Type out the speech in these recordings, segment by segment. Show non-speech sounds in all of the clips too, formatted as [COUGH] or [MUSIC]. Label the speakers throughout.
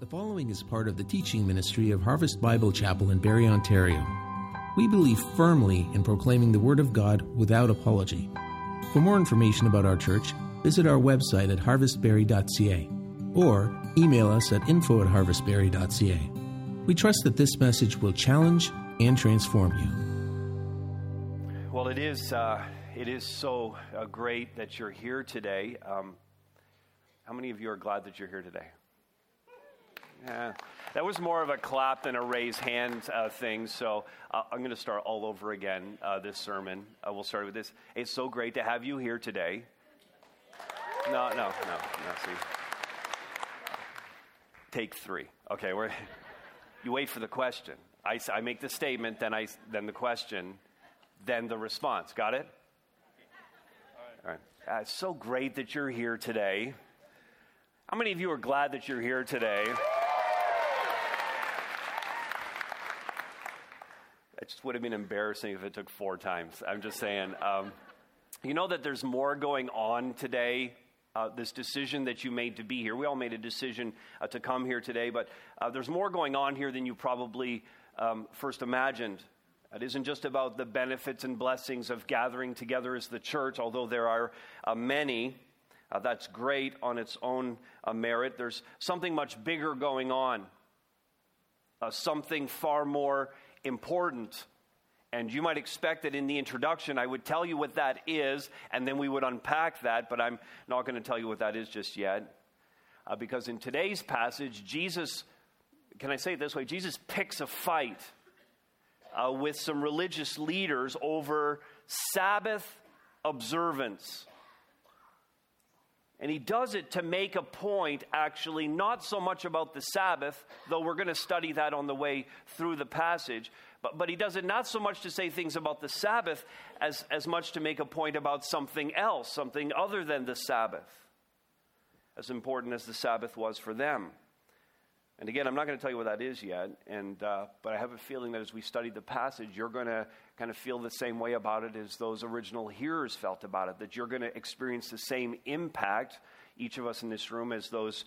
Speaker 1: The following is part of the teaching ministry of Harvest Bible Chapel in Barrie, Ontario. We believe firmly in proclaiming the Word of God without apology. For more information about our church, visit our website at harvestbarrie.ca or email us at info at harvestbarrie.ca. We trust that this message will challenge and transform you.
Speaker 2: Well, it is, uh, it is so uh, great that you're here today. Um, how many of you are glad that you're here today? Yeah, that was more of a clap than a raise hand uh, thing. So uh, I'm going to start all over again uh, this sermon. Uh, we'll start with this. It's so great to have you here today. No, no, no, no. See, take three. Okay, we're. [LAUGHS] You wait for the question. I, I make the statement, then I then the question, then the response. Got it? All right. Uh, it's so great that you're here today. How many of you are glad that you're here today? It just would have been embarrassing if it took four times. I'm just saying. Um, you know that there's more going on today. Uh, this decision that you made to be here. We all made a decision uh, to come here today, but uh, there's more going on here than you probably um, first imagined. It isn't just about the benefits and blessings of gathering together as the church, although there are uh, many. Uh, that's great on its own uh, merit. There's something much bigger going on, something far more important. And you might expect that in the introduction, I would tell you what that is, and then we would unpack that, but I'm not going to tell you what that is just yet. Uh, because in today's passage, Jesus, can I say it this way? Jesus picks a fight uh, with some religious leaders over Sabbath observance. And he does it to make a point, actually, not so much about the Sabbath, though we're going to study that on the way through the passage, but, but he does it not so much to say things about the Sabbath as, as much to make a point about something else, something other than the Sabbath, as important as the Sabbath was for them. And again, I'm not going to tell you what that is yet, and, uh, but I have a feeling that as we study the passage, you're going to kind of feel the same way about it as those original hearers felt about it, that you're going to experience the same impact, each of us in this room, as those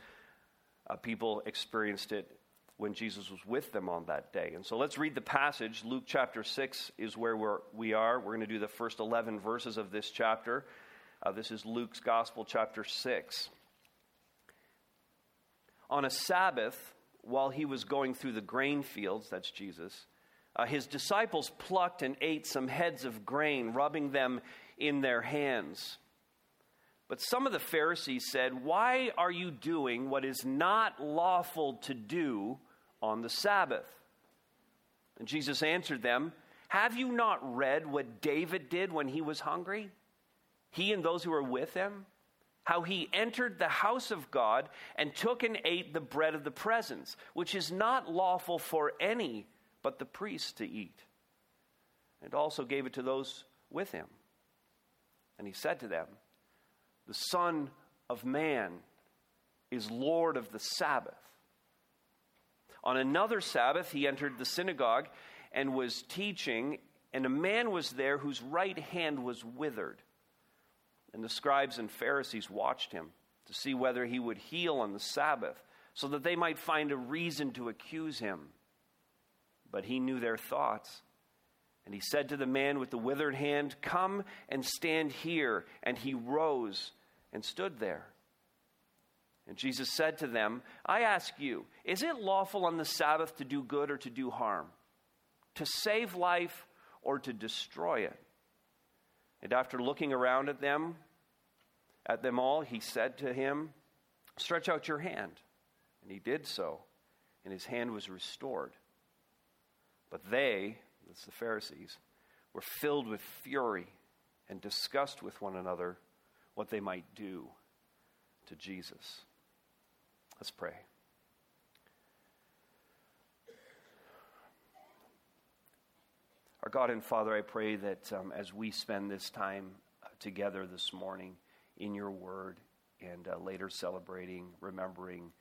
Speaker 2: uh, people experienced it when Jesus was with them on that day. And so let's read the passage. Luke chapter 6 is where we're, we are. We're going to do the first 11 verses of this chapter. Uh, this is Luke's Gospel, chapter 6. On a Sabbath, while he was going through the grain fields, that's Jesus, uh, his disciples plucked and ate some heads of grain, rubbing them in their hands. But some of the Pharisees said, Why are you doing what is not lawful to do on the Sabbath? And Jesus answered them, Have you not read what David did when he was hungry? He and those who were with him? How he entered the house of God and took and ate the bread of the presence, which is not lawful for any but the priest to eat, and also gave it to those with him. And he said to them, The Son of Man is Lord of the Sabbath. On another Sabbath, he entered the synagogue and was teaching, and a man was there whose right hand was withered. And the scribes and Pharisees watched him to see whether he would heal on the Sabbath, so that they might find a reason to accuse him. But he knew their thoughts. And he said to the man with the withered hand, Come and stand here. And he rose and stood there. And Jesus said to them, I ask you, is it lawful on the Sabbath to do good or to do harm? To save life or to destroy it? And after looking around at them, at them all, he said to him, Stretch out your hand. And he did so, and his hand was restored. But they, that's the Pharisees, were filled with fury and discussed with one another what they might do to Jesus. Let's pray. Our God and Father, I pray that um, as we spend this time together this morning in your word and uh, later celebrating, remembering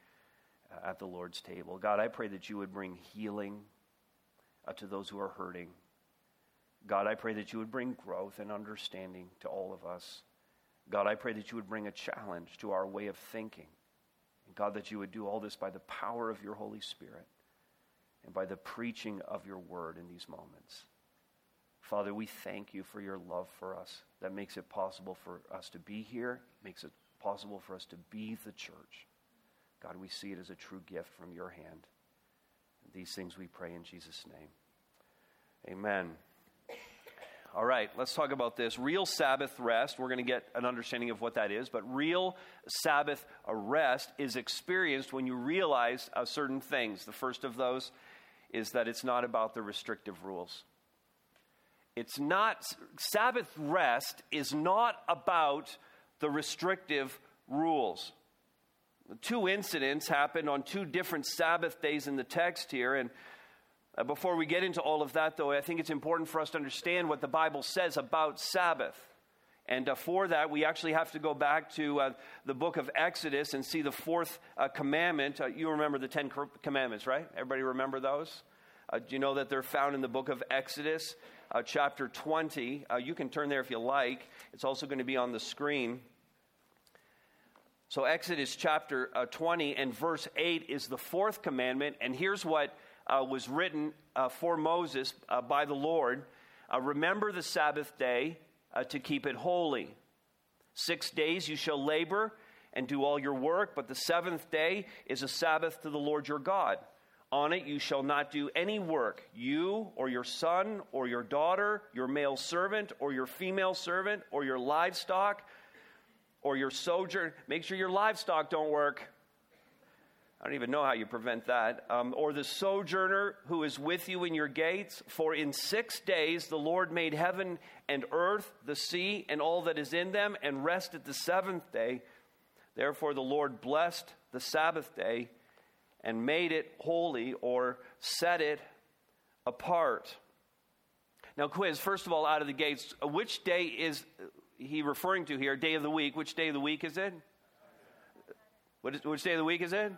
Speaker 2: uh, at the Lord's table, God, I pray that you would bring healing uh, to those who are hurting. God, I pray that you would bring growth and understanding to all of us. God, I pray that you would bring a challenge to our way of thinking. And God, that you would do all this by the power of your Holy Spirit and by the preaching of your word in these moments. Father, we thank you for your love for us that makes it possible for us to be here, makes it possible for us to be the church. God, we see it as a true gift from your hand. These things we pray in Jesus' name. Amen. All right, let's talk about this. Real Sabbath rest, we're going to get an understanding of what that is, but real Sabbath rest is experienced when you realize certain things. The first of those is that it's not about the restrictive rules. It's not, Sabbath rest is not about the restrictive rules. Two incidents happened on two different Sabbath days in the text here. And uh, before we get into all of that, though, I think it's important for us to understand what the Bible says about Sabbath. And uh, for that, we actually have to go back to uh, the book of Exodus and see the fourth uh, commandment. Uh, you remember the Ten Commandments, right? Everybody remember those? Uh, do you know that they're found in the book of Exodus, chapter 20? you can turn there if you like. It's also going to be on the screen. So, Exodus chapter uh, 20 and verse 8 is the fourth commandment. And here's what uh, was written uh, for Moses uh, by the Lord uh, Remember the Sabbath day uh, to keep it holy. Six days you shall labor and do all your work, but the seventh day is a Sabbath to the Lord your God. On it you shall not do any work, you or your son or your daughter, your male servant or your female servant, or your livestock or your sojourn. Make sure your livestock don't work. I don't even know how you prevent that. Um, or the sojourner who is with you in your gates. For in six days the Lord made heaven and earth, the sea, and all that is in them, and rested the seventh day. Therefore the Lord blessed the Sabbath day and made it holy or set it apart. Now, quiz, first of all, out of the gates, which day is he referring to here? Day of the week. Which day of the week is it? Which day of the week is it?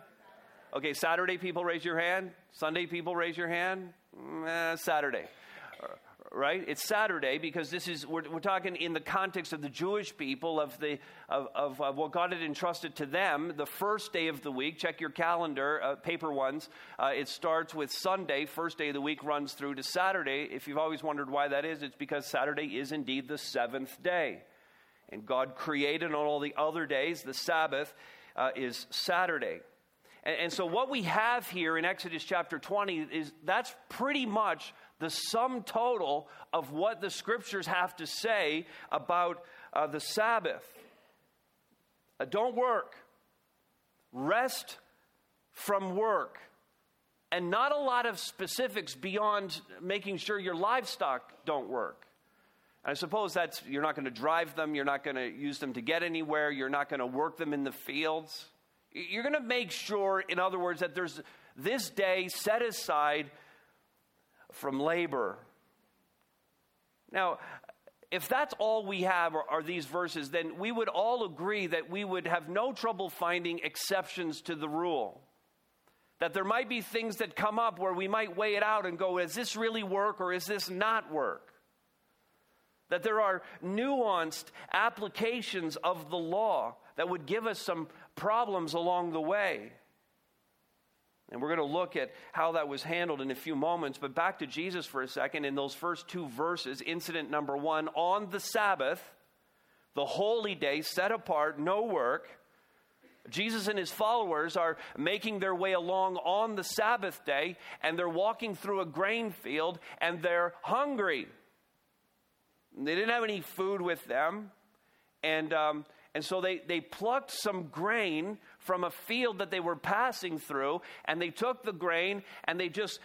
Speaker 2: Okay, Saturday people raise your hand. Sunday people raise your hand. Mm, eh, Saturday right? It's Saturday because this is, we're, we're talking in the context of the Jewish people, of, the, of, of, of, what God had entrusted to them, the first day of the week. Check your calendar, uh, paper ones. Uh, it starts with Sunday, first day of the week, runs through to Saturday. If you've always wondered why that is, it's because Saturday is indeed the seventh day. And God created on all the other days, the Sabbath uh, is Saturday. And, and so, what we have here in Exodus chapter 20 is that's pretty much the sum total of what the scriptures have to say about uh, the Sabbath. Uh, don't work, rest from work. And not a lot of specifics beyond making sure your livestock don't work. I suppose that's you're not going to drive them, you're not going to use them to get anywhere, you're not going to work them in the fields. You're going to make sure, in other words, that there's this day set aside from labor. Now, if that's all we have are, are, these verses, then we would all agree that we would have no trouble finding exceptions to the rule. That there might be things that come up where we might weigh it out and go, is this really work or is this not work? That there are nuanced applications of the law that would give us some problems along the way. And we're going to look at how that was handled in a few moments. But back to Jesus for a second. In those first two verses, incident number one on the Sabbath, the holy day set apart, no work. Jesus and his followers are making their way along on the Sabbath day, and they're walking through a grain field, and they're hungry. They didn't have any food with them. And, um, and so they, they plucked some grain from a field that they were passing through, and they took the grain and they just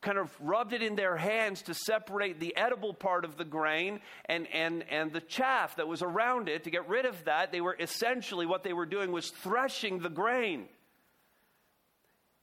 Speaker 2: kind of rubbed it in their hands to separate the edible part of the grain and, and, and the chaff that was around it to get rid of that. They were essentially, what they were doing was threshing the grain.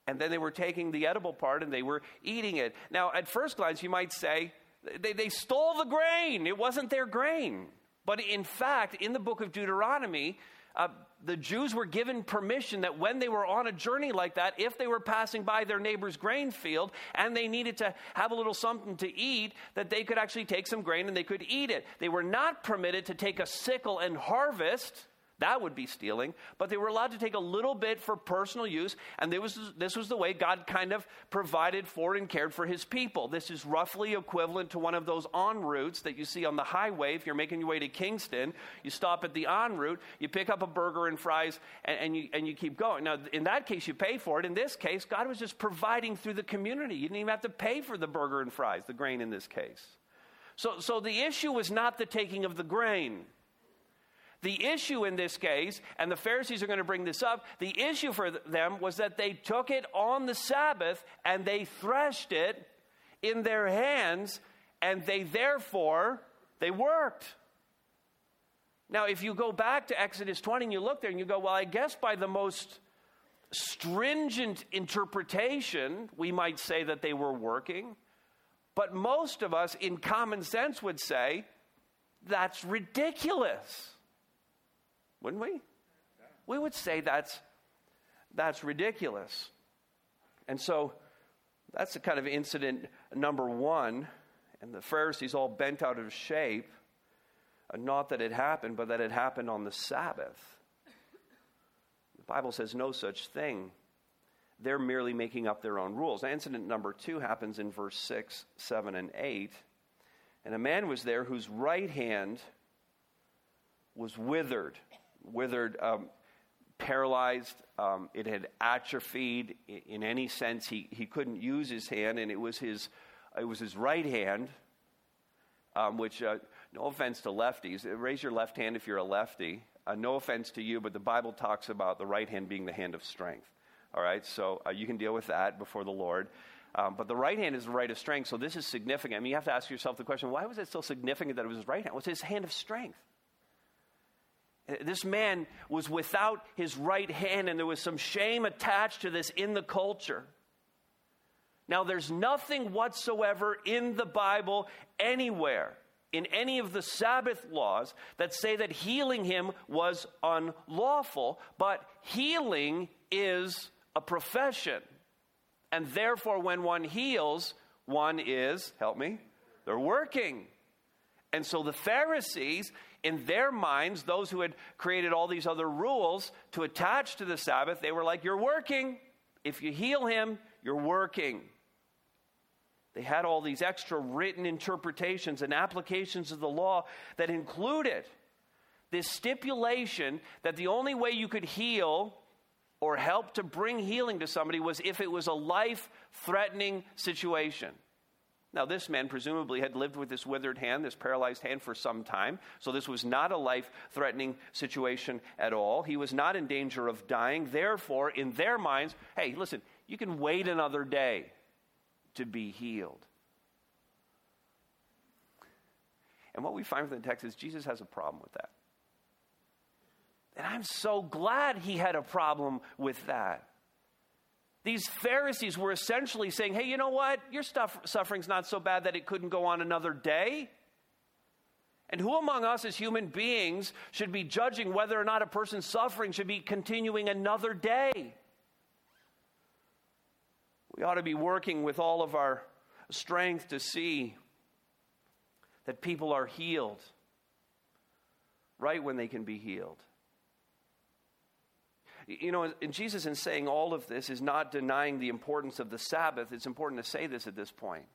Speaker 2: And then they were taking the edible part and they were eating it. Now, at first glance, you might say, they, they stole the grain. It wasn't their grain. But in fact, in the book of Deuteronomy, uh, the Jews were given permission that when they were on a journey like that, if they were passing by their neighbor's grain field and they needed to have a little something to eat, that they could actually take some grain and they could eat it. They were not permitted to take a sickle and harvest That would be stealing. But they were allowed to take a little bit for personal use, and was, this was the way God kind of provided for and cared for his people. This is roughly equivalent to one of those ONroutes that you see on the highway. If you're making your way to Kingston, you stop at the ONroute, you pick up a burger and fries, and, and, you, and you keep going. Now, in that case, you pay for it. In this case, God was just providing through the community. You didn't even have to pay for the burger and fries, the grain in this case. So, so the issue was not the taking of the grain. The issue in this case, and the Pharisees are going to bring this up, the issue for them was that they took it on the Sabbath and they threshed it in their hands and they therefore they worked. Now, if you go back to Exodus 20 and you look there and you go, well, I guess by the most stringent interpretation, we might say that they were working. But most of us, in common sense, would say that's ridiculous. Wouldn't we? We would say that's, that's ridiculous. And so that's the kind of incident number one. And the Pharisees all bent out of shape. Uh, not that it happened, but that it happened on the Sabbath. The Bible says no such thing. They're merely making up their own rules. Incident number two happens in verse 6, 7, and 8. And a man was there whose right hand was withered withered, um, paralyzed. Um, it had atrophied in any sense. He, he couldn't use his hand, and it was his, it was his right hand, um, which, uh, no offense to lefties, raise your left hand if you're a lefty. Uh, no offense to you, but the Bible talks about the right hand being the hand of strength. All right, so uh, you can deal with that before the Lord. Um, but the right hand is the right of strength, so this is significant. I mean, you have to ask yourself the question why was it so significant that it was his right hand? Well, it's his hand of strength. Uh, this man was without his right hand, and there was some shame attached to this in the culture. Now, there's nothing whatsoever in the Bible anywhere, in any of the Sabbath laws, that say that healing him was unlawful, but healing is a profession. And therefore, when one heals, one is, help me, they're working. And so the Pharisees, in their minds, those who had created all these other rules to attach to the Sabbath, they were like, You're working. If you heal him, you're working. They had all these extra written interpretations and applications of the law that included this stipulation that the only way you could heal or help to bring healing to somebody was if it was a life threatening situation. Now, this man presumably had lived with this withered hand, this paralyzed hand, for some time. So, this was not a life threatening situation at all. He was not in danger of dying. Therefore, in their minds, hey, listen, you can wait another day to be healed. And what we find from the text is Jesus has a problem with that. And I'm so glad he had a problem with that. These Pharisees were essentially saying, hey, you know what? Your stuff, suffering's not so bad that it couldn't go on another day. And who among us as human beings should be judging whether or not a person's suffering should be continuing another day? We ought to be working with all of our strength to see that people are healed right when they can be healed. You know, and Jesus, in saying all of this, is not denying the importance of the Sabbath. It's important to say this at this point.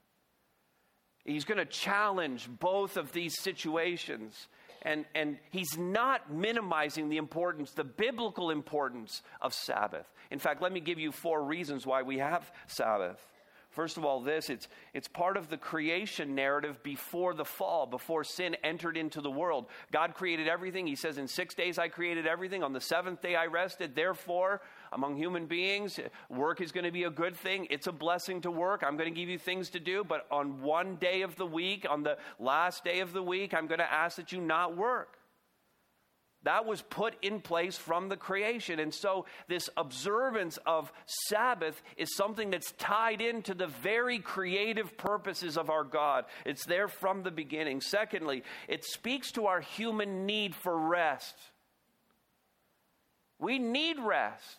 Speaker 2: He's going to challenge both of these situations. And, and he's not minimizing the importance, the biblical importance of Sabbath. In fact, let me give you four reasons why we have Sabbath. First of all, this it's, it's part of the creation narrative before the fall, before sin entered into the world. God created everything. He says, In six days I created everything. On the seventh day I rested. Therefore, among human beings, work is going to be a good thing. It's a blessing to work. I'm going to give you things to do. But on one day of the week, on the last day of the week, I'm going to ask that you not work. That was put in place from the creation. And so, this observance of Sabbath is something that's tied into the very creative purposes of our God. It's there from the beginning. Secondly, it speaks to our human need for rest. We need rest.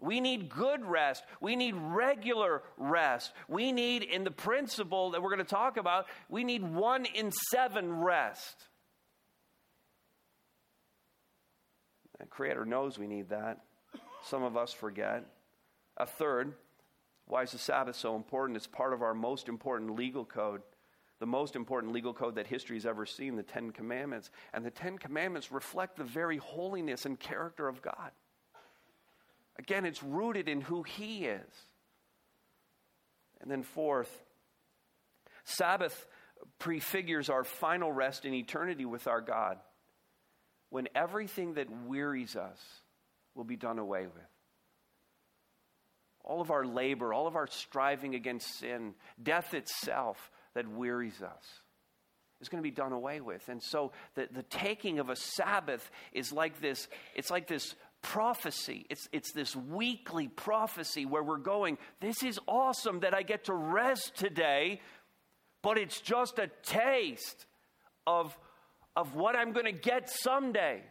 Speaker 2: We need good rest. We need regular rest. We need, in the principle that we're going to talk about, we need one in seven rest. Creator knows we need that. Some of us forget. A third, why is the Sabbath so important? It's part of our most important legal code, the most important legal code that history has ever seen, the Ten Commandments. And the Ten Commandments reflect the very holiness and character of God. Again, it's rooted in who He is. And then, fourth, Sabbath prefigures our final rest in eternity with our God when everything that wearies us will be done away with. All of our labor, all of our striving against sin, death itself that wearies us is going to be done away with. And so the, the taking of a Sabbath is like this, it's like this prophecy. It's, it's this weekly prophecy where we're going, this is awesome that I get to rest today, but it's just a taste of, of what I'm going to get someday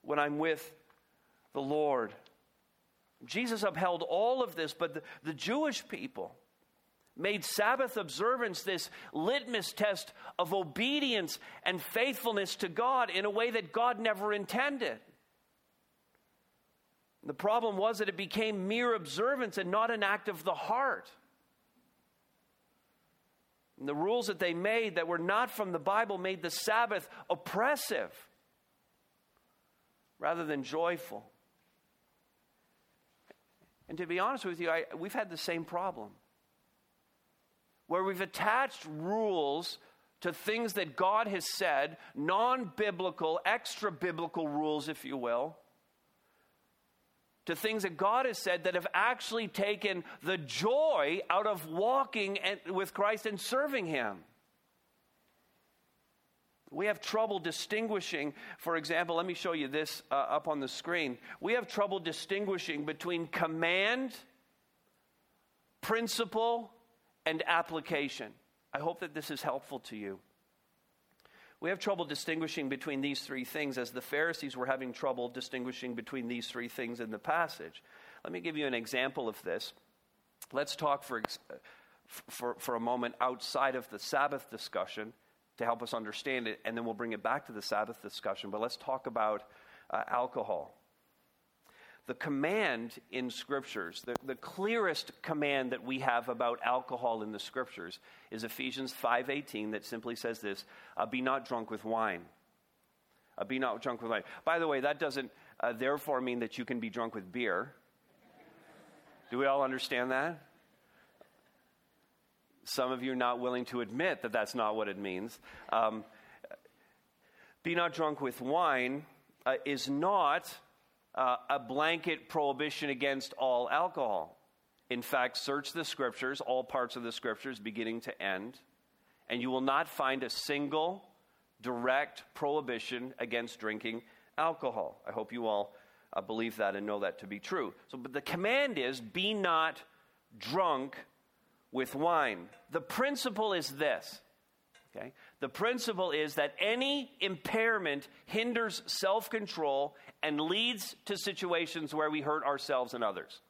Speaker 2: when I'm with the Lord. Jesus upheld all of this, but the, the Jewish people made Sabbath observance this litmus test of obedience and faithfulness to God in a way that God never intended. The problem was that it became mere observance and not an act of the heart. And the rules that they made that were not from the Bible made the Sabbath oppressive rather than joyful. And to be honest with you, I, we've had the same problem where we've attached rules to things that God has said, non biblical, extra biblical rules, if you will, to things that God has said that have actually taken the joy out of walking with Christ and serving Him. We have trouble distinguishing, for example, let me show you this uh, up on the screen. We have trouble distinguishing between command, principle, and application. I hope that this is helpful to you. We have trouble distinguishing between these three things as the Pharisees were having trouble distinguishing between these three things in the passage. Let me give you an example of this. Let's talk for, for, for a moment outside of the Sabbath discussion to help us understand it, and then we'll bring it back to the Sabbath discussion. But let's talk about uh, alcohol the command in scriptures, the, the clearest command that we have about alcohol in the scriptures is Ephesians 5.18 that simply says this, uh, be not drunk with wine. Uh, be not drunk with wine. By the way, that doesn't uh, therefore mean that you can be drunk with beer. Do we all understand that? Some of you are not willing to admit that that's not what it means. Um, be not drunk with wine uh, is not uh, a blanket prohibition against all alcohol. In fact, search the scriptures, all parts of the scriptures, beginning to end, and you will not find a single direct prohibition against drinking alcohol. I hope you all uh, believe that and know that to be true. So, but the command is be not drunk with wine. The principle is this. Okay? The principle is that any impairment hinders self control and leads to situations where we hurt ourselves and others.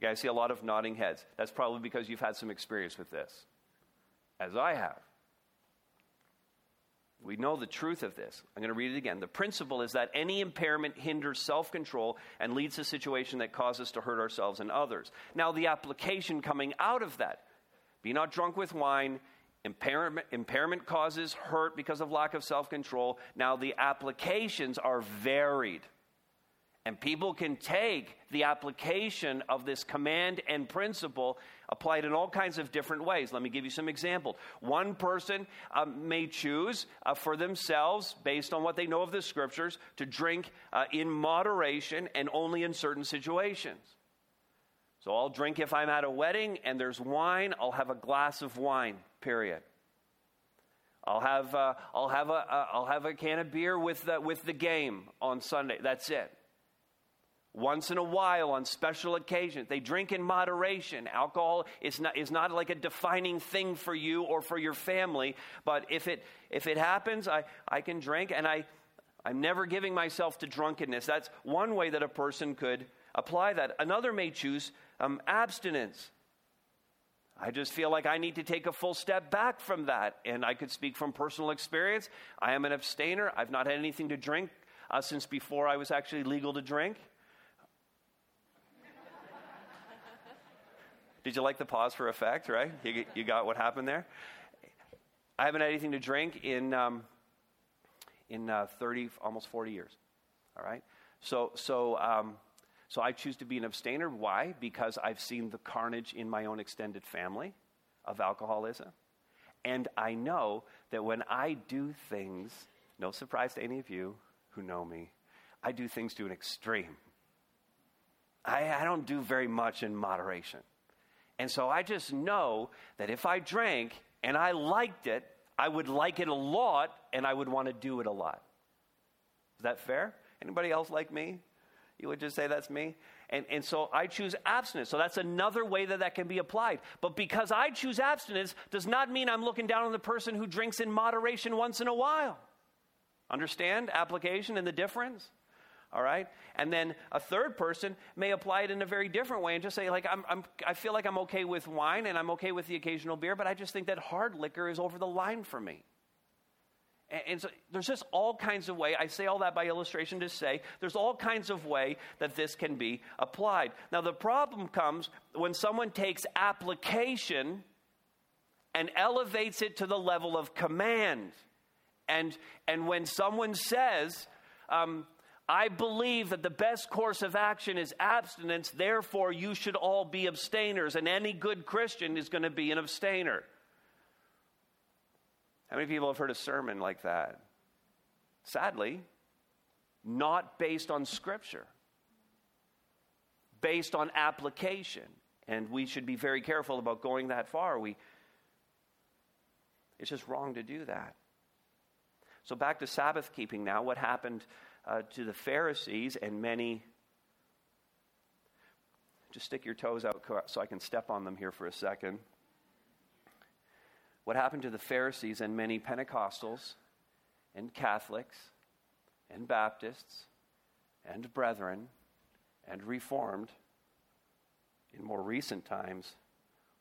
Speaker 2: Okay, I see a lot of nodding heads. That's probably because you've had some experience with this, as I have. We know the truth of this. I'm going to read it again. The principle is that any impairment hinders self control and leads to a situation that causes us to hurt ourselves and others. Now, the application coming out of that be not drunk with wine Impairment, impairment causes hurt because of lack of self control. Now, the applications are varied. And people can take the application of this command and principle applied in all kinds of different ways. Let me give you some examples. One person um, may choose uh, for themselves, based on what they know of the scriptures, to drink uh, in moderation and only in certain situations. So I'll drink if I'm at a wedding and there's wine, I'll have a glass of wine period. I'll have, uh, I'll have, a, uh, I'll have a can of beer with the, with the game on Sunday. That's it. Once in a while, on special occasions, they drink in moderation. Alcohol is not, is not like a defining thing for you or for your family, but if it, if it happens, I, I can drink, and I, I'm never giving myself to drunkenness. That's one way that a person could apply that. Another may choose um, abstinence. I just feel like I need to take a full step back from that. And I could speak from personal experience. I am an abstainer. I've not had anything to drink uh, since before I was actually legal to drink. [LAUGHS] Did you like the pause for effect, right? You, you got what happened there? I haven't had anything to drink in, um, in uh, 30, almost 40 years. All right? So, so, um, so I choose to be an abstainer. Why? Because I've seen the carnage in my own extended family of alcoholism. And I know that when I do things, no surprise to any of you who know me, I do things to an extreme. I, I don't do very much in moderation. And so I just know that if I drank and I liked it, I would like it a lot and I would want to do it a lot. Is that fair? Anybody else like me? You would just say that's me? And, and so I choose abstinence. So that's another way that that can be applied. But because I choose abstinence does not mean I'm looking down on the person who drinks in moderation once in a while. Understand application and the difference? all right? And then a third person may apply it in a very different way and just say, like, I'm, I'm, I feel like I'm okay with wine and I'm okay with the occasional beer, but I just think that hard liquor is over the line for me. And, so there's just all kinds of way. I say all that by illustration to say there's all kinds of way that this can be applied. Now the problem comes when someone takes application and elevates it to the level of command. And, and when someone says, um, I believe that the best course of action is abstinence, therefore, you should all be abstainers, and any good Christian is going to be an abstainer. How many people have heard a sermon like that? Sadly, not based on Scripture, based on application. And we should be very careful about going that far. We, it's just wrong to do that. So, back to Sabbath keeping now. What happened uh, to the Pharisees and many. Just stick your toes out so I can step on them here for a second. What happened to the Pharisees and many Pentecostals and Catholics and Baptists and Brethren and Reformed in more recent times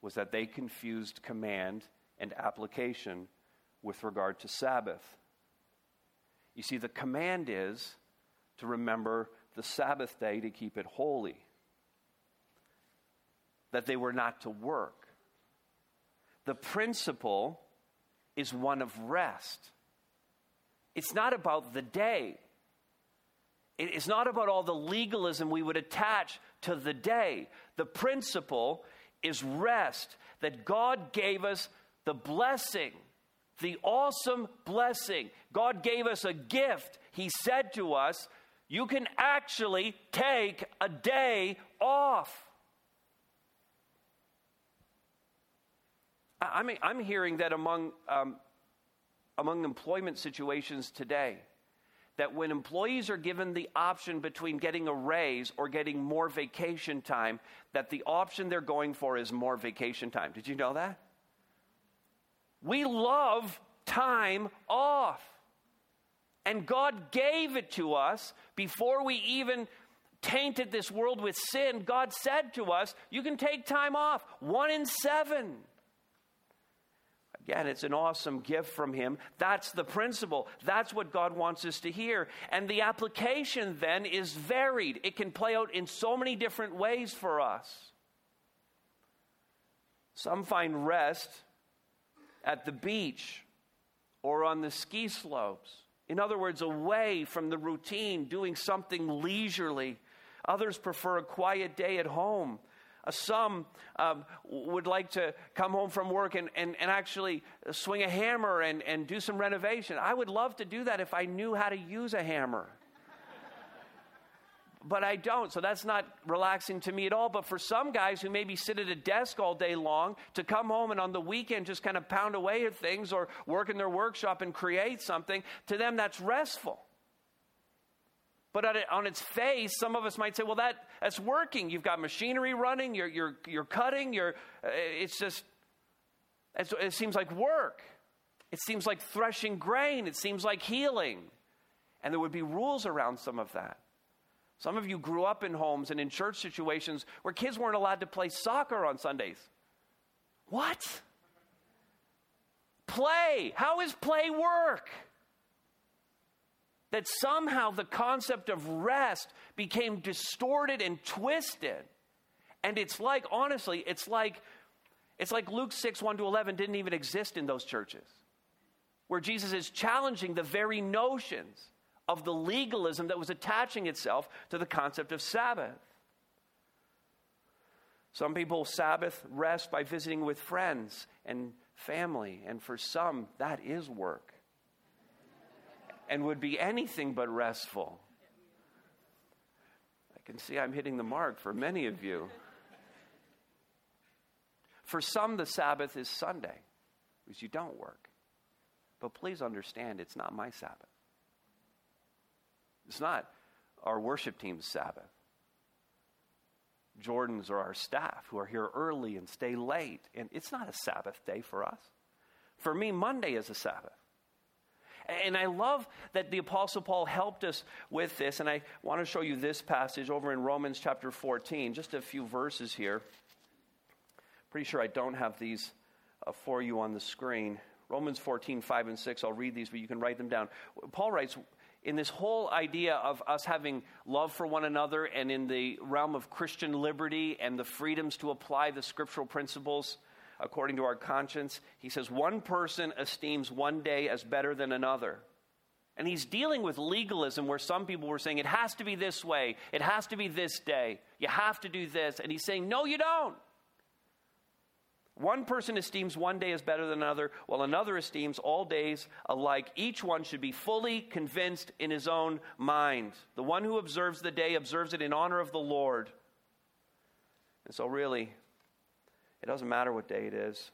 Speaker 2: was that they confused command and application with regard to Sabbath. You see, the command is to remember the Sabbath day to keep it holy, that they were not to work. The principle is one of rest. It's not about the day. It's not about all the legalism we would attach to the day. The principle is rest, that God gave us the blessing the awesome blessing. God gave us a gift. He said to us, You can actually take a day off. I mean, I'm hearing that among, um, among employment situations today, that when employees are given the option between getting a raise or getting more vacation time, that the option they're going for is more vacation time. Did you know that? We love time off. And God gave it to us before we even tainted this world with sin. God said to us, You can take time off. One in seven. Again, it's an awesome gift from Him. That's the principle. That's what God wants us to hear. And the application then is varied, it can play out in so many different ways for us. Some find rest at the beach or on the ski slopes. In other words, away from the routine, doing something leisurely. Others prefer a quiet day at home. Some um, would like to come home from work and, and, and actually swing a hammer and, and do some renovation. I would love to do that if I knew how to use a hammer but I don't. So that's not relaxing to me at all. But for some guys who maybe sit at a desk all day long to come home and on the weekend just kind of pound away at things or work in their workshop and create something, to them that's restful. But on its face, some of us might say, well, that, that's working. You've got machinery running, you're, you're, you're cutting, you're, uh, it's just, it's, it seems like work. It seems like threshing grain. It seems like healing. And there would be rules around some of that. Some of you grew up in homes and in church situations where kids weren't allowed to play soccer on Sundays. What? Play. How is play work? That somehow the concept of rest became distorted and twisted. And it's like, honestly, it's like, it's like Luke 6, 1 to 11 didn't even exist in those churches, where Jesus is challenging the very notions of the legalism that was attaching itself to the concept of Sabbath. Some people Sabbath rest by visiting with friends and family, and for some, that is work and would be anything but restful. I can see I'm hitting the mark for many of you. For some, the Sabbath is Sunday, because you don't work. But please understand, it's not my Sabbath. It's not our worship team's Sabbath. Jordan's or our staff who are here early and stay late. And it's not a Sabbath day for us. For me, Monday is a Sabbath. And I love that the Apostle Paul helped us with this. And I want to show you this passage over in Romans chapter 14, just a few verses here. Pretty sure I don't have these uh, for you on the screen. Romans 14, 5 and 6. I'll read these, but you can write them down. Paul writes, in this whole idea of us having love for one another and in the realm of Christian liberty and the freedoms to apply the scriptural principles according to our conscience, he says one person esteems one day as better than another. And he's dealing with legalism where some people were saying it has to be this way, it has to be this day, you have to do this. And he's saying, no, you don't. One person esteems one day as better than another, while another esteems all days alike. Each one should be fully convinced in his own mind. The one who observes the day observes it in honor of the Lord. And so, really, it doesn't matter what day it is.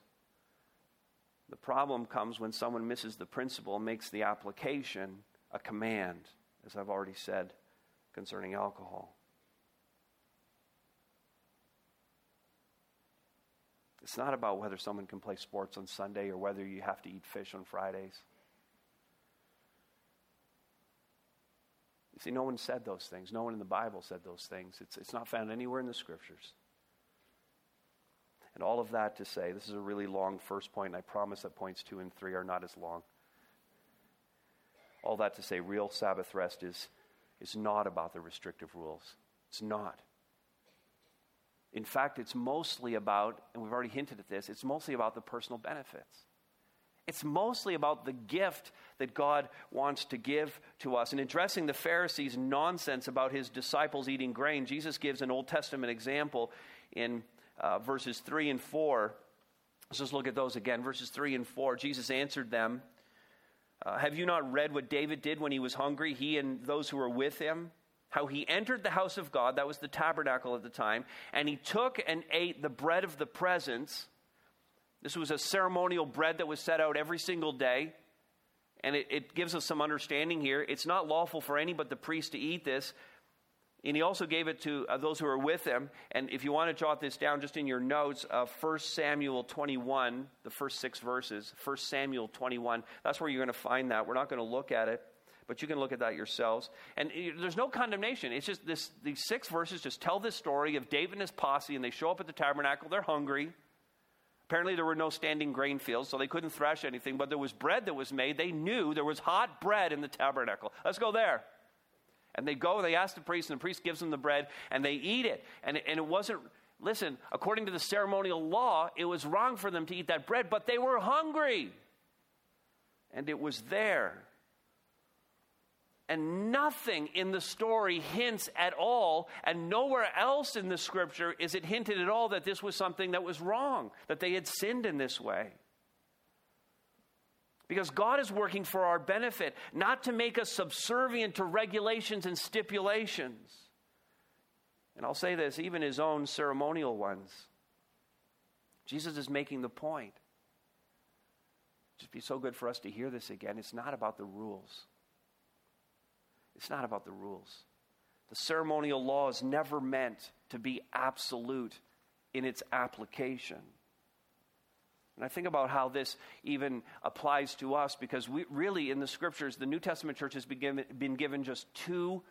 Speaker 2: The problem comes when someone misses the principle and makes the application a command, as I've already said concerning alcohol. It's not about whether someone can play sports on Sunday or whether you have to eat fish on Fridays. You see, no one said those things. No one in the Bible said those things. It's, it's not found anywhere in the scriptures. And all of that to say, this is a really long first point, and I promise that points two and three are not as long. All that to say, real Sabbath rest is, is not about the restrictive rules. It's not. In fact, it's mostly about, and we've already hinted at this, it's mostly about the personal benefits. It's mostly about the gift that God wants to give to us. In addressing the Pharisees' nonsense about his disciples eating grain, Jesus gives an Old Testament example in uh, verses 3 and 4. Let's just look at those again. Verses 3 and 4. Jesus answered them uh, Have you not read what David did when he was hungry, he and those who were with him? how he entered the house of God, that was the tabernacle at the time, and he took and ate the bread of the presence. This was a ceremonial bread that was set out every single day. And it, it gives us some understanding here. It's not lawful for any but the priest to eat this. And he also gave it to uh, those who were with him. And if you want to jot this down just in your notes, uh, 1 Samuel 21, the first six verses, 1 Samuel 21, that's where you're going to find that. We're not going to look at it but you can look at that yourselves. And there's no condemnation. It's just this, these six verses just tell this story of David and his posse, and they show up at the tabernacle. They're hungry. Apparently, there were no standing grain fields, so they couldn't thresh anything, but there was bread that was made. They knew there was hot bread in the tabernacle. Let's go there. And they go, they ask the priest, and the priest gives them the bread, and they eat it. And, and it wasn't, listen, according to the ceremonial law, it was wrong for them to eat that bread, but they were hungry. And it was there. And nothing in the story hints at all, and nowhere else in the scripture is it hinted at all that this was something that was wrong, that they had sinned in this way. Because God is working for our benefit, not to make us subservient to regulations and stipulations. And I'll say this, even his own ceremonial ones. Jesus is making the point. Just be so good for us to hear this again. It's not about the rules. It's not about the rules. The ceremonial law is never meant to be absolute in its application. And I think about how this even applies to us because we really, in the scriptures, the New Testament church has been given, been given just two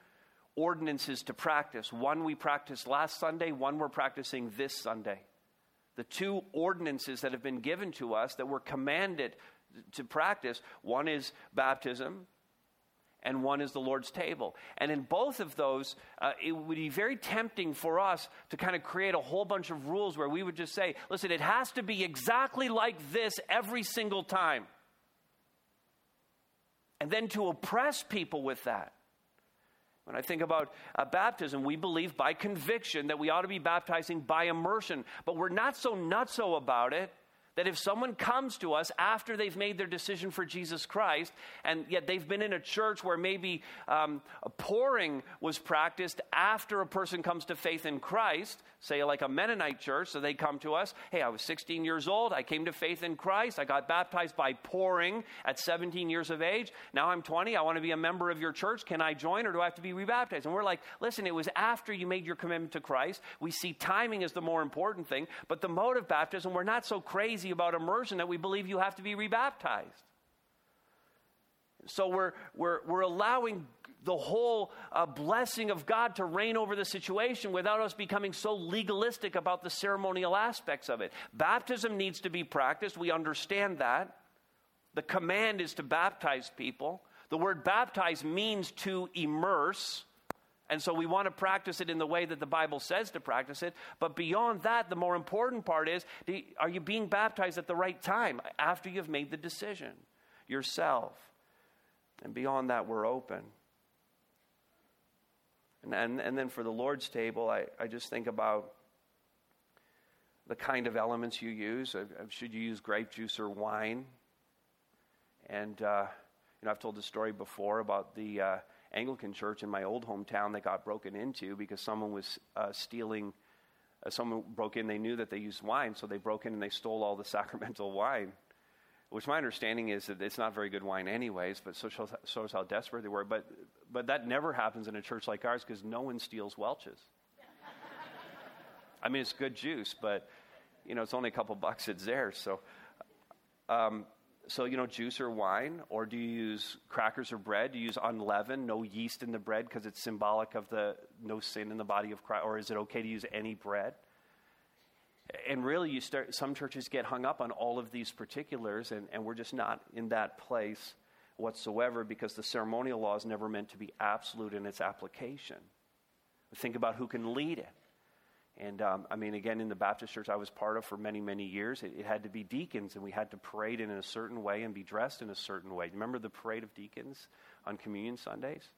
Speaker 2: ordinances to practice. One we practiced last Sunday, one we're practicing this Sunday. The two ordinances that have been given to us that we're commanded to practice one is baptism, and one is the Lord's table. And in both of those, uh, it would be very tempting for us to kind of create a whole bunch of rules where we would just say, listen, it has to be exactly like this every single time. And then to oppress people with that. When I think about uh, baptism, we believe by conviction that we ought to be baptizing by immersion, but we're not so nutso about it that if someone comes to us after they've made their decision for Jesus Christ, and yet they've been in a church where maybe um, pouring was practiced after a person comes to faith in Christ, say like a Mennonite church, so they come to us, hey, I was 16 years old, I came to faith in Christ, I got baptized by pouring at 17 years of age, now I'm 20, I want to be a member of your church, can I join or do I have to be rebaptized? And we're like, listen, it was after you made your commitment to Christ. We see timing as the more important thing, but the mode of baptism, we're not so crazy crazy about immersion that we believe you have to be rebaptized. So we're, we're, we're allowing the whole uh, blessing of God to reign over the situation without us becoming so legalistic about the ceremonial aspects of it. Baptism needs to be practiced. We understand that. The command is to baptize people. The word baptize means to immerse. And so we want to practice it in the way that the Bible says to practice it. But beyond that, the more important part is are you being baptized at the right time after you've made the decision yourself? And beyond that, we're open. And, and, and then for the Lord's table, I, I just think about the kind of elements you use. Should you use grape juice or wine? And, uh, you know, I've told the story before about the. Uh, Anglican church in my old hometown that got broken into because someone was uh, stealing. Uh, someone broke in. They knew that they used wine, so they broke in and they stole all the [LAUGHS] sacramental wine. Which my understanding is that it's not very good wine, anyways. But so shows, shows how desperate they were. But but that never happens in a church like ours because no one steals Welch's. I mean, it's good juice, but you know, it's only a couple bucks. It's there. So. Um, so, you know, juice or wine, or do you use crackers or bread? Do you use unleavened, no yeast in the bread because it's symbolic of the no sin in the body of Christ? Or is it okay to use any bread? And really, you start, some churches get hung up on all of these particulars, and, and we're just not in that place whatsoever because the ceremonial law is never meant to be absolute in its application. Think about who can lead it. And um, I mean, again, in the Baptist church I was part of for many, many years, it, it, had to be deacons, and we had to parade in a certain way and be dressed in a certain way. Remember the parade of deacons on Communion Sundays?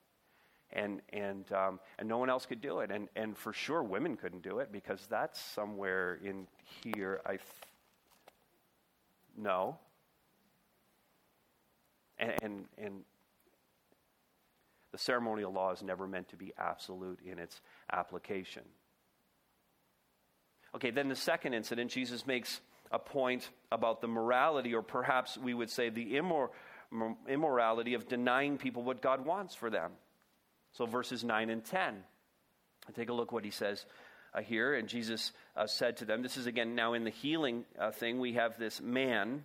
Speaker 2: And, and, um, and no one else could do it. And, and for sure, women couldn't do it because that's somewhere in here. I th- no. And, and, and the ceremonial law is never meant to be absolute in its application. Okay, then the second incident, Jesus makes a point about the morality, or perhaps we would say the immor- immorality of denying people what God wants for them. So, verses 9 and 10. Take a look what he says uh, here. And Jesus uh, said to them, This is again now in the healing uh, thing. We have this man,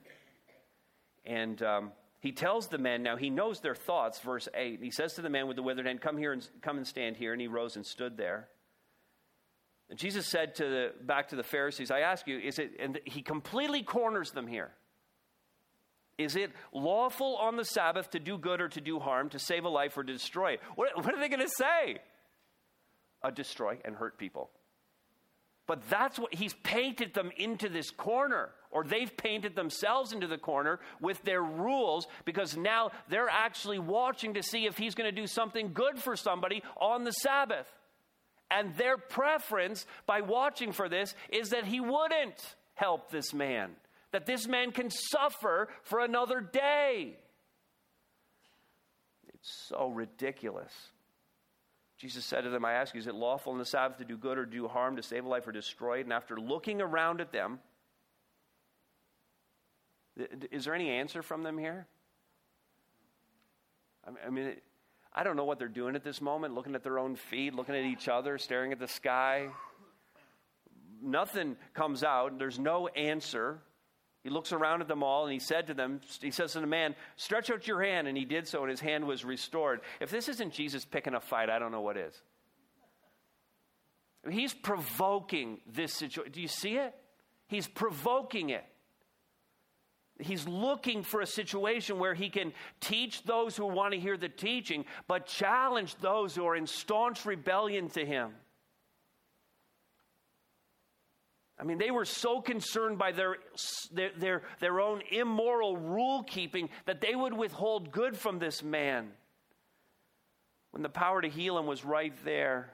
Speaker 2: and um, he tells the men, now he knows their thoughts, verse 8. He says to the man with the withered hand, Come here and come and stand here. And he rose and stood there. And Jesus said to the, back to the Pharisees, I ask you, is it, and he completely corners them here. Is it lawful on the Sabbath to do good or to do harm, to save a life or to destroy? What, what are they going to say? Uh, destroy and hurt people. But that's what he's painted them into this corner, or they've painted themselves into the corner with their rules because now they're actually watching to see if he's going to do something good for somebody on the Sabbath. And their preference by watching for this is that he wouldn't help this man, that this man can suffer for another day. It's so ridiculous. Jesus said to them, I ask you, is it lawful on the Sabbath to do good or do harm, to save a life or destroy it? And after looking around at them, is there any answer from them here? I mean, I don't know what they're doing at this moment, looking at their own feet, looking at each other, staring at the sky. Nothing comes out. There's no answer. He looks around at them all and he said to them, He says to the man, Stretch out your hand. And he did so, and his hand was restored. If this isn't Jesus picking a fight, I don't know what is. He's provoking this situation. Do you see it? He's provoking it. He's looking for a situation where he can teach those who want to hear the teaching, but challenge those who are in staunch rebellion to him. I mean, they were so concerned by their, their, their, their own immoral rule keeping that they would withhold good from this man when the power to heal him was right there.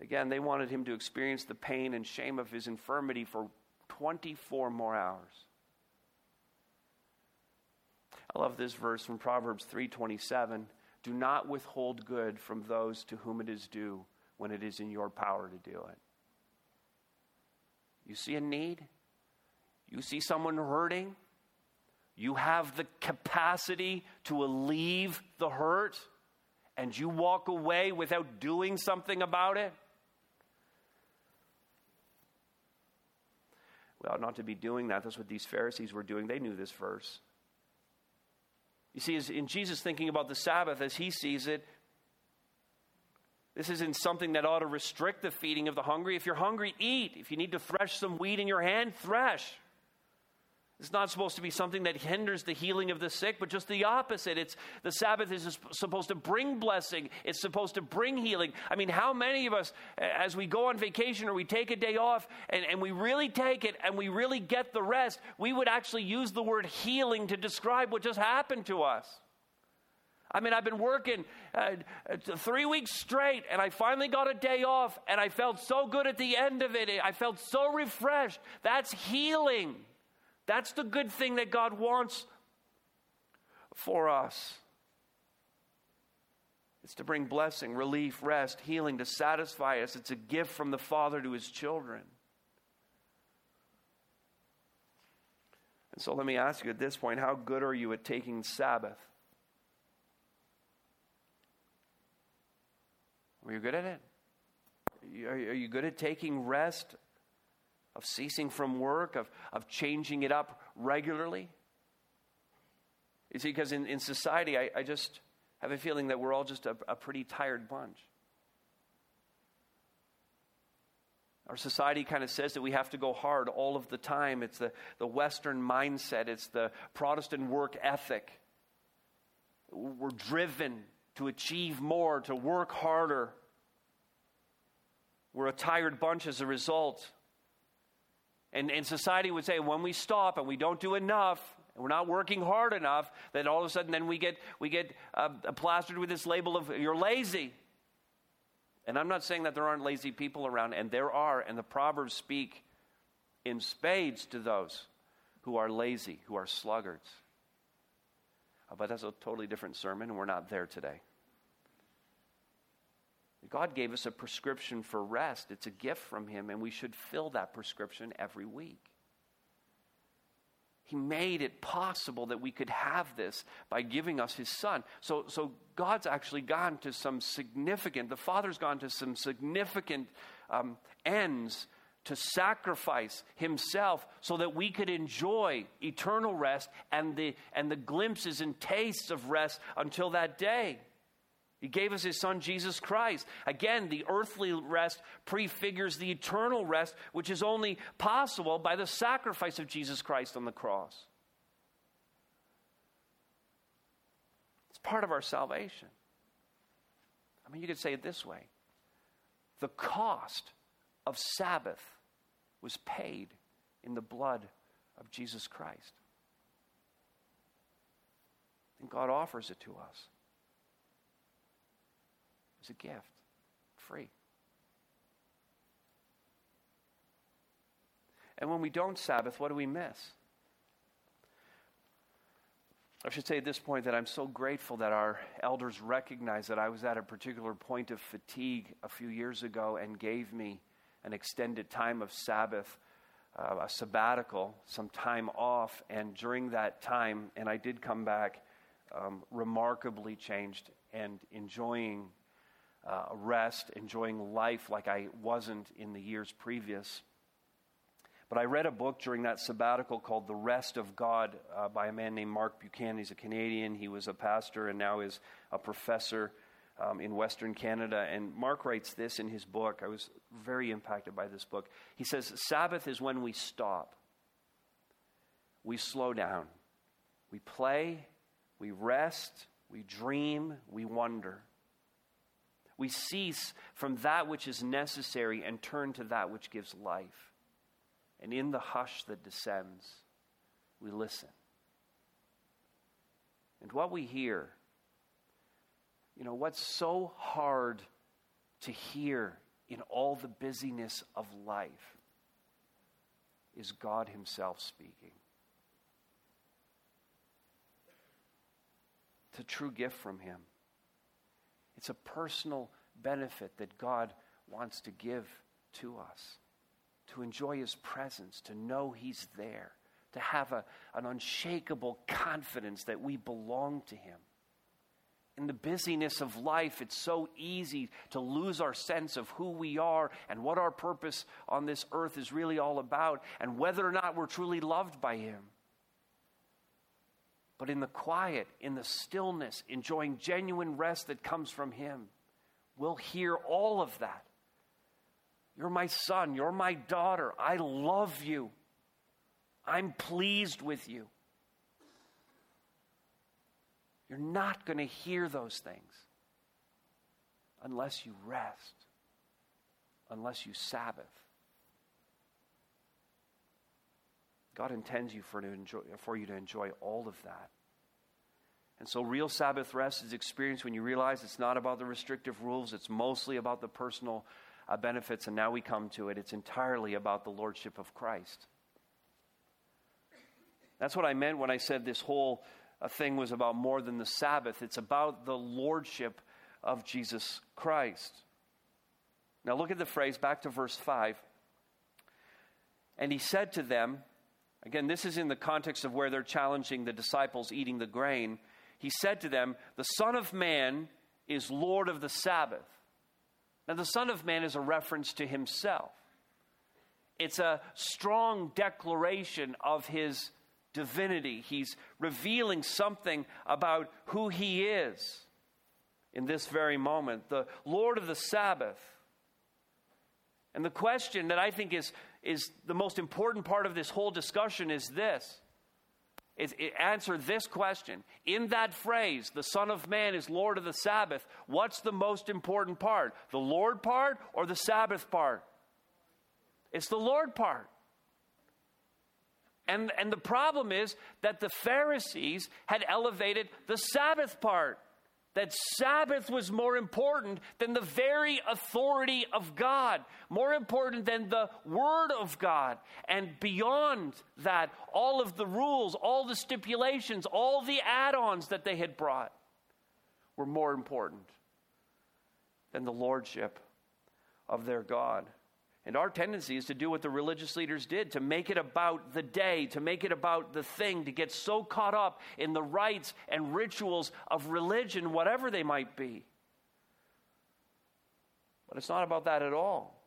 Speaker 2: Again, they wanted him to experience the pain and shame of his infirmity for 24 more hours. I love this verse from Proverbs 3:27, "Do not withhold good from those to whom it is due." When it is in your power to do it. You see a need? You see someone hurting? You have the capacity to alleviate the hurt, and you walk away without doing something about it? We ought not to be doing that. That's what these Pharisees were doing. They knew this verse. You see, in Jesus thinking about the Sabbath as he sees it, this isn't something that ought to restrict the feeding of the hungry. If you're hungry, eat. If you need to thresh some wheat in your hand, thresh. It's not supposed to be something that hinders the healing of the sick, but just the opposite. It's the Sabbath is supposed to bring blessing. It's supposed to bring healing. I mean, how many of us, as we go on vacation or we take a day off and, and we really take it and we really get the rest, we would actually use the word healing to describe what just happened to us. I mean, I've been working uh, three weeks straight, and I finally got a day off, and I felt so good at the end of it. I felt so refreshed. That's healing. That's the good thing that God wants for us. It's to bring blessing, relief, rest, healing, to satisfy us. It's a gift from the Father to his children. And so let me ask you at this point how good are you at taking Sabbath? Are you good at it? Are you good at taking rest, of ceasing from work, of, of changing it up regularly? You see, because in, in society, I, I just have a feeling that we're all just a, a pretty tired bunch. Our society kind of says that we have to go hard all of the time. It's the, the Western mindset, it's the Protestant work ethic. We're driven to achieve more, to work harder. We're a tired bunch as a result. And, and society would say when we stop and we don't do enough, and we're not working hard enough, then all of a sudden then we get, we get uh, plastered with this label of you're lazy. And I'm not saying that there aren't lazy people around, and there are, and the Proverbs speak in spades to those who are lazy, who are sluggards. Uh, but that's a totally different sermon, and we're not there today. God gave us a prescription for rest. It's a gift from Him, and we should fill that prescription every week. He made it possible that we could have this by giving us His Son. So, so God's actually gone to some significant, the Father's gone to some significant um, ends to sacrifice himself so that we could enjoy eternal rest and the, and the glimpses and tastes of rest until that day. He gave us his son, Jesus Christ. Again, the earthly rest prefigures the eternal rest, which is only possible by the sacrifice of Jesus Christ on the cross. It's part of our salvation. I mean, you could say it this way the cost of Sabbath was paid in the blood of Jesus Christ. And God offers it to us It's a gift, free. And when we don't Sabbath, what do we miss? I should say at this point that I'm so grateful that our elders recognized that I was at a particular point of fatigue a few years ago and gave me an extended time of Sabbath, uh, a sabbatical, some time off. And during that time, and I did come back um, remarkably changed and enjoying uh, rest, enjoying life like I wasn't in the years previous. But I read a book during that sabbatical called The Rest of God uh, by a man named Mark Buchanan. He's a Canadian. He was a pastor and now is a professor um, in Western Canada. And Mark writes this in his book. I was very impacted by this book. He says, Sabbath is when we stop. we slow down. We play, we rest, we dream, we wonder. We cease from that which is necessary and turn to that which gives life. And in the hush that descends, we listen. And what we hear, you know, what's so hard to hear in all the busyness of life is God Himself speaking. It's a true gift from Him. It's a personal benefit that God wants to give to us, to enjoy His presence, to know He's there, to have a, an unshakable confidence that we belong to Him. In the busyness of life, it's so easy to lose our sense of who we are and what our purpose on this earth is really all about, and whether or not we're truly loved by Him. But in the quiet, in the stillness, enjoying genuine rest that comes from Him, we'll hear all of that. You're my son. You're my daughter. I love you. I'm pleased with you. You're not going to hear those things unless you rest, unless you Sabbath. God intends you for, to enjoy, for you to enjoy all of that. And so, real Sabbath rest is experienced when you realize it's not about the restrictive rules, it's mostly about the personal uh, benefits. And now we come to it, it's entirely about the Lordship of Christ. That's what I meant when I said this whole thing was about more than the Sabbath, it's about the Lordship of Jesus Christ. Now, look at the phrase back to verse 5. And he said to them, Again, this is in the context of where they're challenging the disciples eating the grain. He said to them, The Son of Man is Lord of the Sabbath. Now, the Son of Man is a reference to himself, it's a strong declaration of his divinity. He's revealing something about who he is in this very moment, the Lord of the Sabbath. And the question that I think is is the most important part of this whole discussion is this. Is answer this question. In that phrase, the Son of Man is Lord of the Sabbath, what's the most important part? The Lord part or the Sabbath part? It's the Lord part. And, and the problem is that the Pharisees had elevated the Sabbath part that Sabbath was more important than the very authority of God, more important than the Word of God. And beyond that, all of the rules, all the stipulations, all the add ons that they had brought were more important than the Lordship of their God. And our tendency is to do what the religious leaders did to make it about the day, to make it about the thing, to get so caught up in the rites and rituals of religion, whatever they might be. But it's not about that at all.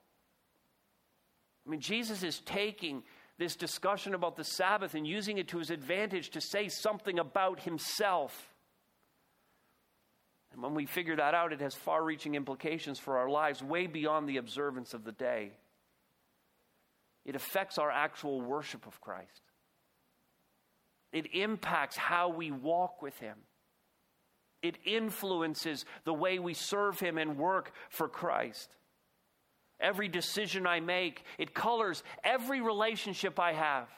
Speaker 2: I mean, Jesus is taking this discussion about the Sabbath and using it to his advantage to say something about himself. And when we figure that out, it has far reaching implications for our lives, way beyond the observance of the day it affects our actual worship of Christ. It impacts how we walk with Him. It influences the way we serve Him and work for Christ. Every decision I make, it colors every relationship I have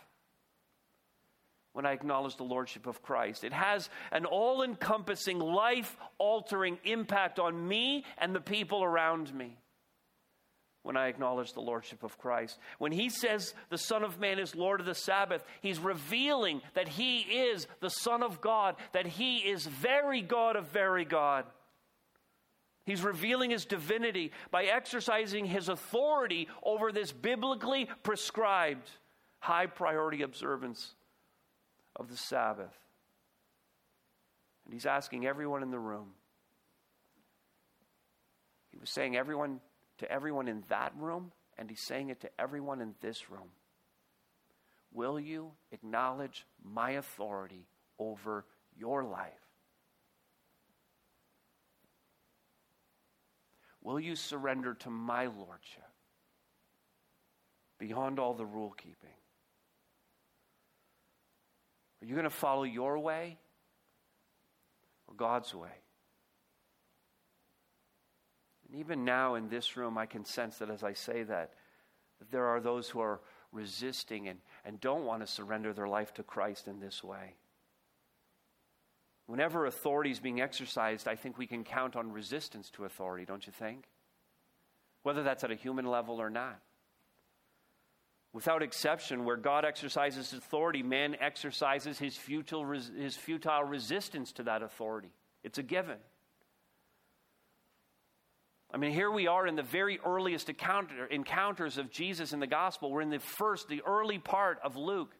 Speaker 2: when I acknowledge the Lordship of Christ. It has an all encompassing, life altering impact on me and the people around me when I acknowledge the Lordship of Christ. When he says the Son of Man is Lord of the Sabbath, he's revealing that he is the Son of God, that he is very God of very God. He's revealing his divinity by exercising his authority over this biblically prescribed high priority observance of the Sabbath. And he's asking everyone in the room. He was saying, Everyone to everyone in that room, and he's saying it to everyone in this room. Will you acknowledge my authority over your life? Will you surrender to my lordship beyond all the rule keeping? Are you going to follow your way or God's way? And even now in this room, I can sense that as I say that, that there are those who are resisting and, and don't want to surrender their life to Christ in this way. Whenever authority is being exercised, I think we can count on resistance to authority, don't you think? Whether that's at a human level or not. Without exception, where God exercises authority, man exercises his futile, his futile resistance to that authority. It's a given. I mean, here we are in the very earliest encounter, encounters of Jesus in the gospel. We're in the first, the early part of Luke.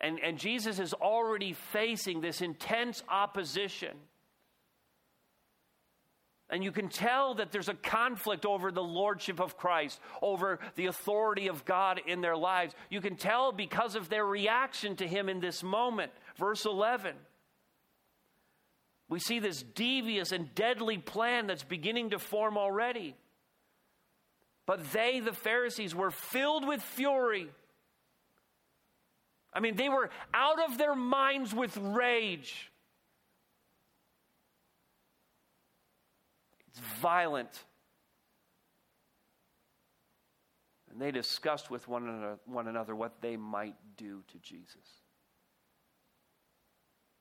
Speaker 2: And, and Jesus is already facing this intense opposition. And you can tell that there's a conflict over the lordship of Christ, over the authority of God in their lives. You can tell because of their reaction to him in this moment. Verse 11. We see this devious and deadly plan that's beginning to form already. But they, the Pharisees, were filled with fury. I mean, they were out of their minds with rage. It's violent. And they discussed with one another, one another what they might do to Jesus.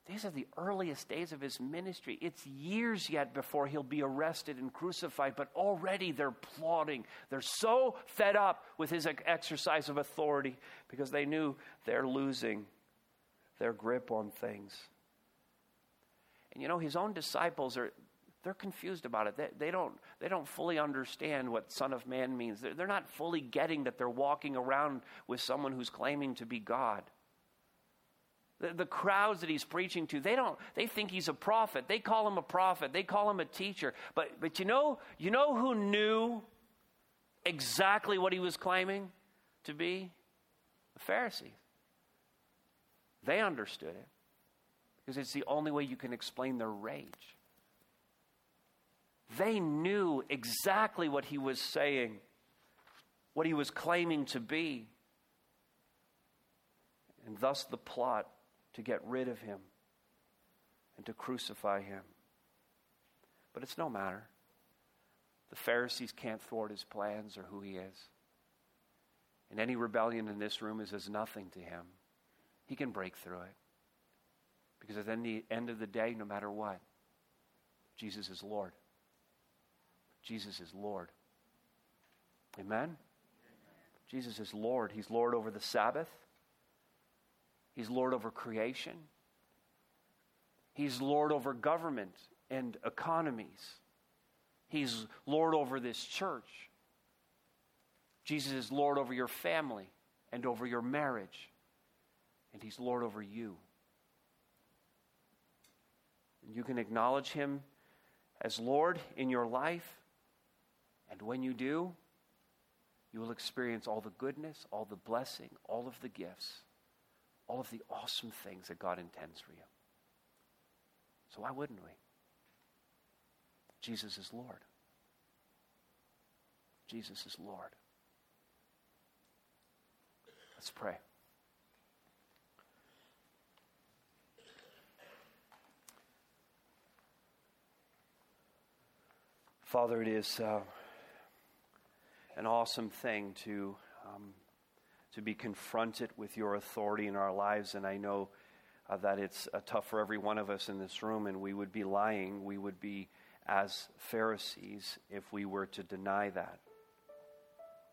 Speaker 2: These are the earliest days of his ministry. It's years yet before he'll be arrested and crucified, but already they're plotting. They're so fed up with his exercise of authority because they knew they're losing their grip on things. And you know, his own disciples are they're confused about it. They, they, don't, they don't fully understand what Son of Man means. They're, they're not fully getting that they're walking around with someone who's claiming to be God. The, the, crowds that he's preaching to, they don't, they think he's a prophet. They call him a prophet. They call him a teacher. But, but you know, you know who knew exactly what he was claiming to be? The Pharisees. They understood it because it's the only way you can explain their rage. They knew exactly what he was saying, what he was claiming to be. And thus the plot to get rid of him and to crucify him. But it's no matter. The Pharisees can't thwart his plans or who he is. And any rebellion in this room is as nothing to him. He can break through it. Because at the end of the day, no matter what, Jesus is Lord. Jesus is Lord. Amen? Jesus is Lord. He's Lord over the Sabbath. He's Lord over creation. He's Lord over government and economies. He's Lord over this church. Jesus is Lord over your family and over your marriage. And He's Lord over you. And you can acknowledge Him as Lord in your life. And when you do, you will experience all the goodness, all the blessing, all of the gifts all of the awesome things that God intends for you. So why wouldn't we? Jesus is Lord. Jesus is Lord. Let's pray. Father, it is uh, an awesome thing to um, to be confronted with your authority in our lives. And I know uh, that it's uh, tough for every one of us in this room, and we would be lying. We would be as Pharisees if we were to deny that.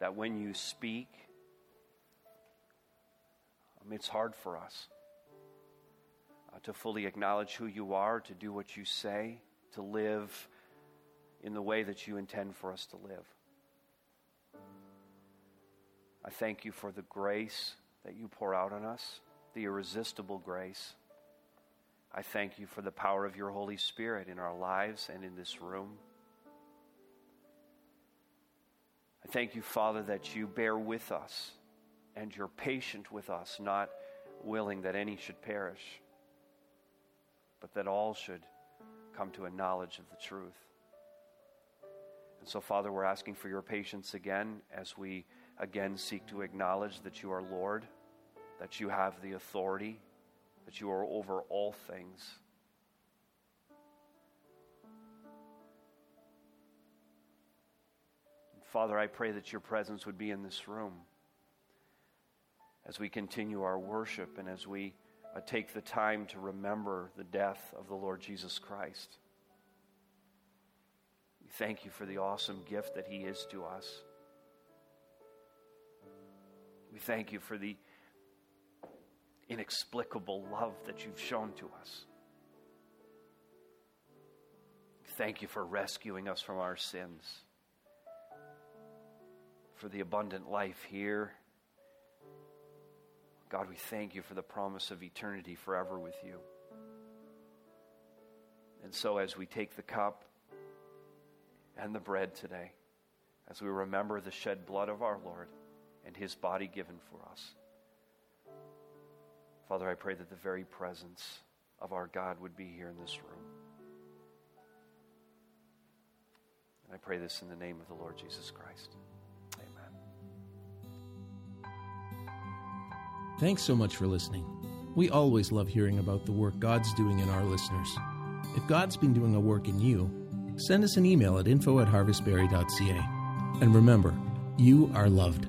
Speaker 2: That when you speak, um, it's hard for us uh, to fully acknowledge who you are, to do what you say, to live in the way that you intend for us to live. I thank you for the grace that you pour out on us, the irresistible grace. I thank you for the power of your Holy Spirit in our lives and in this room. I thank you, Father, that you bear with us and you're patient with us, not willing that any should perish, but that all should come to a knowledge of the truth. And so, Father, we're asking for your patience again as we again seek to acknowledge that you are Lord that you have the authority, that you are over all things. Father, I pray that your presence would be in this room as we continue our worship and as we uh, take the time to remember the death of the Lord Jesus Christ. We thank you for the awesome gift that he is to us. We thank you for the inexplicable love that you've shown to us. Thank you for rescuing us from our sins, for the abundant life here. God, we thank you for the promise of eternity forever with you. And so, as we take the cup and the bread today, as we remember the shed blood of our Lord and his body given for us, Father, I pray that the very presence of our God would be here in this room. And I pray this in the name of the Lord Jesus Christ. Amen.
Speaker 1: Thanks so much for listening. We always love hearing about the work God's doing in our listeners. If God's been doing a work in you, send us an email at info at harvestbarrie.ca. And remember, you are loved.